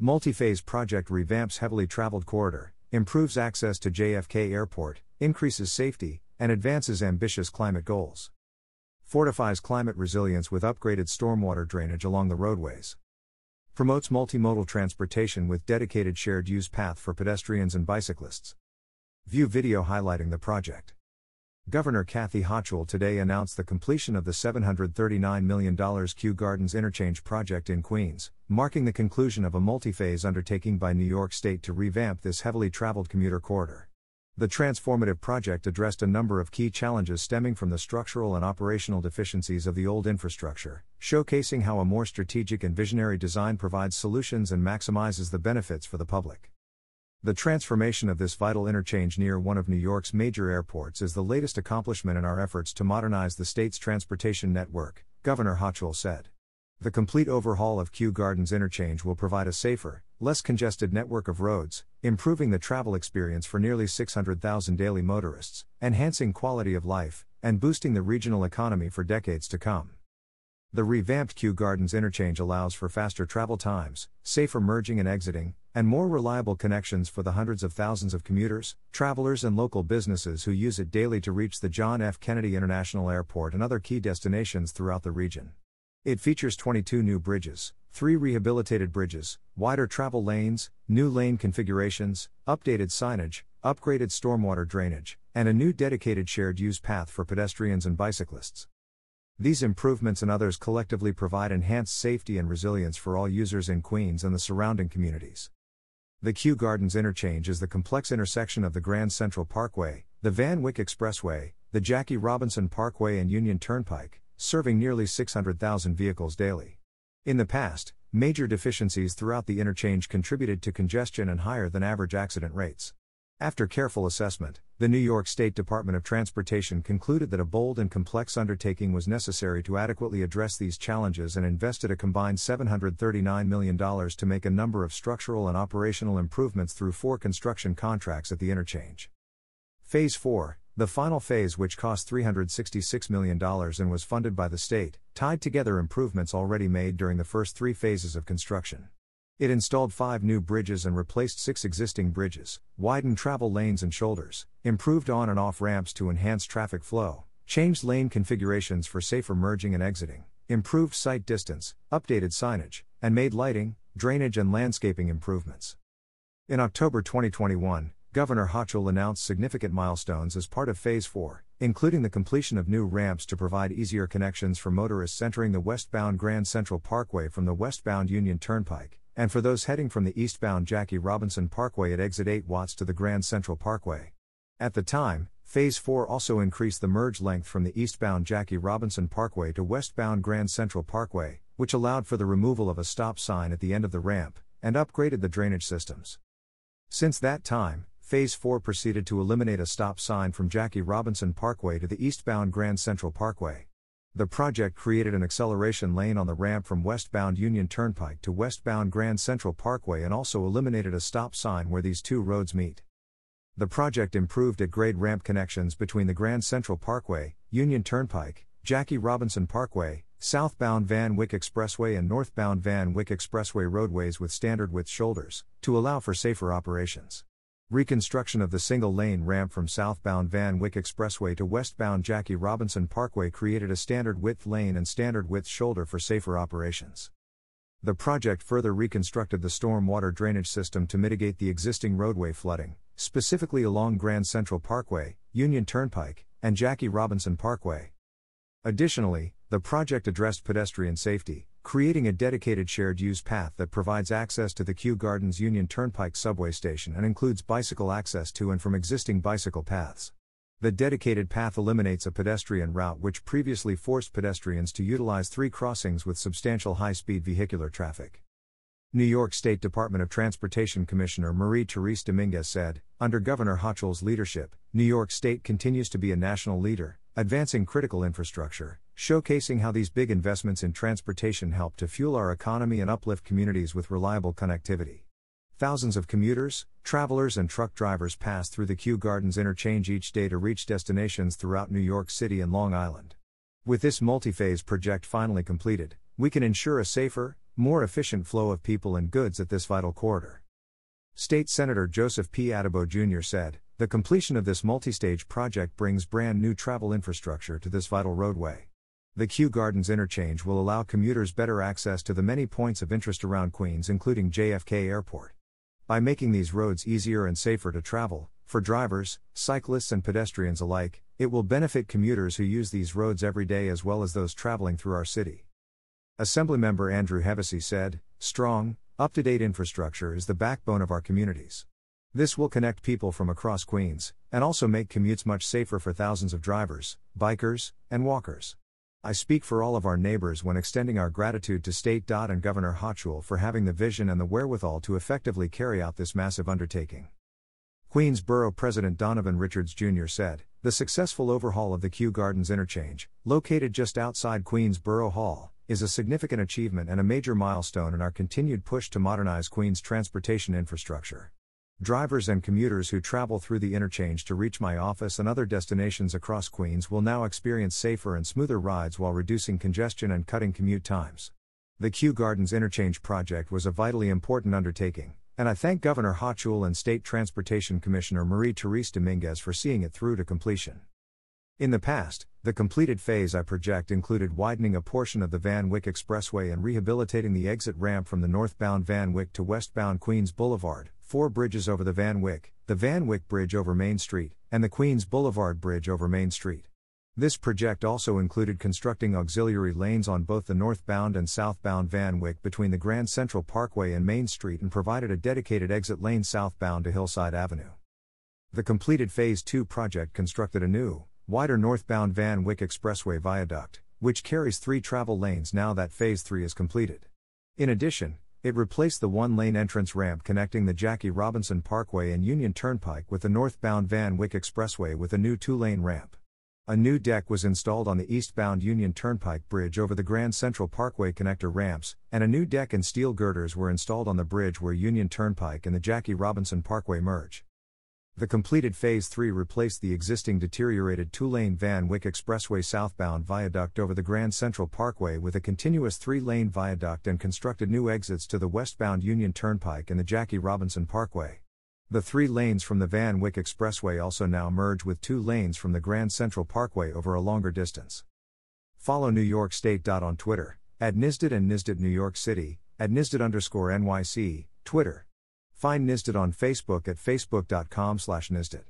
Multi-phase project revamps heavily traveled corridor, improves access to JFK Airport, increases safety, and advances ambitious climate goals. Fortifies climate resilience with upgraded stormwater drainage along the roadways. Promotes multimodal transportation with dedicated shared use path for pedestrians and bicyclists. View video highlighting the project. Governor Kathy Hochul today announced the completion of the $739 million Kew Gardens Interchange project in Queens, marking the conclusion of a multi phase undertaking by New York State to revamp this heavily traveled commuter corridor. The transformative project addressed a number of key challenges stemming from the structural and operational deficiencies of the old infrastructure, showcasing how a more strategic and visionary design provides solutions and maximizes the benefits for the public. The transformation of this vital interchange near one of New York's major airports is the latest accomplishment in our efforts to modernize the state's transportation network, Governor Hochul said. The complete overhaul of Kew Gardens Interchange will provide a safer, less congested network of roads, improving the travel experience for nearly 600,000 daily motorists, enhancing quality of life, and boosting the regional economy for decades to come. The revamped Kew Gardens interchange allows for faster travel times, safer merging and exiting, and more reliable connections for the hundreds of thousands of commuters, travelers, and local businesses who use it daily to reach the John F. Kennedy International Airport and other key destinations throughout the region. It features 22 new bridges, 3 rehabilitated bridges, wider travel lanes, new lane configurations, updated signage, upgraded stormwater drainage, and a new dedicated shared use path for pedestrians and bicyclists. These improvements and others collectively provide enhanced safety and resilience for all users in Queens and the surrounding communities. The Kew Gardens interchange is the complex intersection of the Grand Central Parkway, the Van Wyck Expressway, the Jackie Robinson Parkway, and Union Turnpike, serving nearly 600,000 vehicles daily. In the past, major deficiencies throughout the interchange contributed to congestion and higher than average accident rates. After careful assessment, the New York State Department of Transportation concluded that a bold and complex undertaking was necessary to adequately address these challenges and invested a combined $739 million to make a number of structural and operational improvements through four construction contracts at the interchange. Phase 4, the final phase, which cost $366 million and was funded by the state, tied together improvements already made during the first three phases of construction. It installed five new bridges and replaced six existing bridges, widened travel lanes and shoulders, improved on and off ramps to enhance traffic flow, changed lane configurations for safer merging and exiting, improved sight distance, updated signage, and made lighting, drainage, and landscaping improvements. In October 2021, Governor Hochul announced significant milestones as part of Phase 4, including the completion of new ramps to provide easier connections for motorists entering the westbound Grand Central Parkway from the westbound Union Turnpike, and for those heading from the eastbound Jackie Robinson Parkway at exit 8 Watts to the Grand Central Parkway. At the time, Phase 4 also increased the merge length from the eastbound Jackie Robinson Parkway to westbound Grand Central Parkway, which allowed for the removal of a stop sign at the end of the ramp, and upgraded the drainage systems. Since that time, Phase 4 proceeded to eliminate a stop sign from Jackie Robinson Parkway to the eastbound Grand Central Parkway. The project created an acceleration lane on the ramp from westbound Union Turnpike to westbound Grand Central Parkway and also eliminated a stop sign where these two roads meet. The project improved at grade ramp connections between the Grand Central Parkway, Union Turnpike, Jackie Robinson Parkway, southbound Van Wyck Expressway, and northbound Van Wyck Expressway roadways with standard width shoulders, to allow for safer operations. Reconstruction of the single lane ramp from southbound Van Wyck Expressway to westbound Jackie Robinson Parkway created a standard width lane and standard width shoulder for safer operations. The project further reconstructed the storm water drainage system to mitigate the existing roadway flooding, specifically along Grand Central Parkway, Union Turnpike, and Jackie Robinson Parkway. Additionally, the project addressed pedestrian safety, creating a dedicated shared use path that provides access to the Kew Gardens Union Turnpike subway station and includes bicycle access to and from existing bicycle paths. The dedicated path eliminates a pedestrian route which previously forced pedestrians to utilize three crossings with substantial high speed vehicular traffic. New York State Department of Transportation Commissioner Marie Therese Dominguez said, Under Governor Hochul's leadership, New York State continues to be a national leader, advancing critical infrastructure, showcasing how these big investments in transportation help to fuel our economy and uplift communities with reliable connectivity. Thousands of commuters, travelers, and truck drivers pass through the Kew Gardens interchange each day to reach destinations throughout New York City and Long Island. With this multi phase project finally completed, we can ensure a safer, more efficient flow of people and goods at this vital corridor. State Senator Joseph P. Addabbo Jr. said, The completion of this multi stage project brings brand new travel infrastructure to this vital roadway. The Kew Gardens interchange will allow commuters better access to the many points of interest around Queens, including JFK Airport. By making these roads easier and safer to travel, for drivers, cyclists, and pedestrians alike, it will benefit commuters who use these roads every day as well as those traveling through our city. Assemblymember Andrew Hevesi said, Strong, up to date infrastructure is the backbone of our communities. This will connect people from across Queens, and also make commutes much safer for thousands of drivers, bikers, and walkers. I speak for all of our neighbors when extending our gratitude to State. and Governor Hochul for having the vision and the wherewithal to effectively carry out this massive undertaking. Queens Borough President Donovan Richards Jr. said, The successful overhaul of the Kew Gardens interchange, located just outside Queens Borough Hall, is a significant achievement and a major milestone in our continued push to modernize Queens' transportation infrastructure. Drivers and commuters who travel through the interchange to reach my office and other destinations across Queens will now experience safer and smoother rides while reducing congestion and cutting commute times. The Kew Gardens Interchange project was a vitally important undertaking, and I thank Governor Hochul and State Transportation Commissioner Marie Therese Dominguez for seeing it through to completion. In the past, the completed phase I project included widening a portion of the Van Wyck Expressway and rehabilitating the exit ramp from the northbound Van Wyck to westbound Queens Boulevard, four bridges over the Van Wyck, the Van Wyck Bridge over Main Street, and the Queens Boulevard Bridge over Main Street. This project also included constructing auxiliary lanes on both the northbound and southbound Van Wyck between the Grand Central Parkway and Main Street and provided a dedicated exit lane southbound to Hillside Avenue. The completed Phase 2 project constructed a new, wider northbound Van Wyck Expressway viaduct, which carries three travel lanes now that Phase 3 is completed. In addition, it replaced the one lane entrance ramp connecting the Jackie Robinson Parkway and Union Turnpike with the northbound Van Wyck Expressway with a new two lane ramp. A new deck was installed on the eastbound Union Turnpike Bridge over the Grand Central Parkway connector ramps, and a new deck and steel girders were installed on the bridge where Union Turnpike and the Jackie Robinson Parkway merge. The completed Phase 3 replaced the existing deteriorated two lane Van Wyck Expressway southbound viaduct over the Grand Central Parkway with a continuous three lane viaduct and constructed new exits to the westbound Union Turnpike and the Jackie Robinson Parkway. The three lanes from the Van Wyck Expressway also now merge with two lanes from the Grand Central Parkway over a longer distance. Follow New York State. On Twitter, at NYSDOT and NYSDOT New York City, at NYSDOT underscore NYC, Twitter. Find NYSDOT on Facebook at facebook.com slash NYSDOT.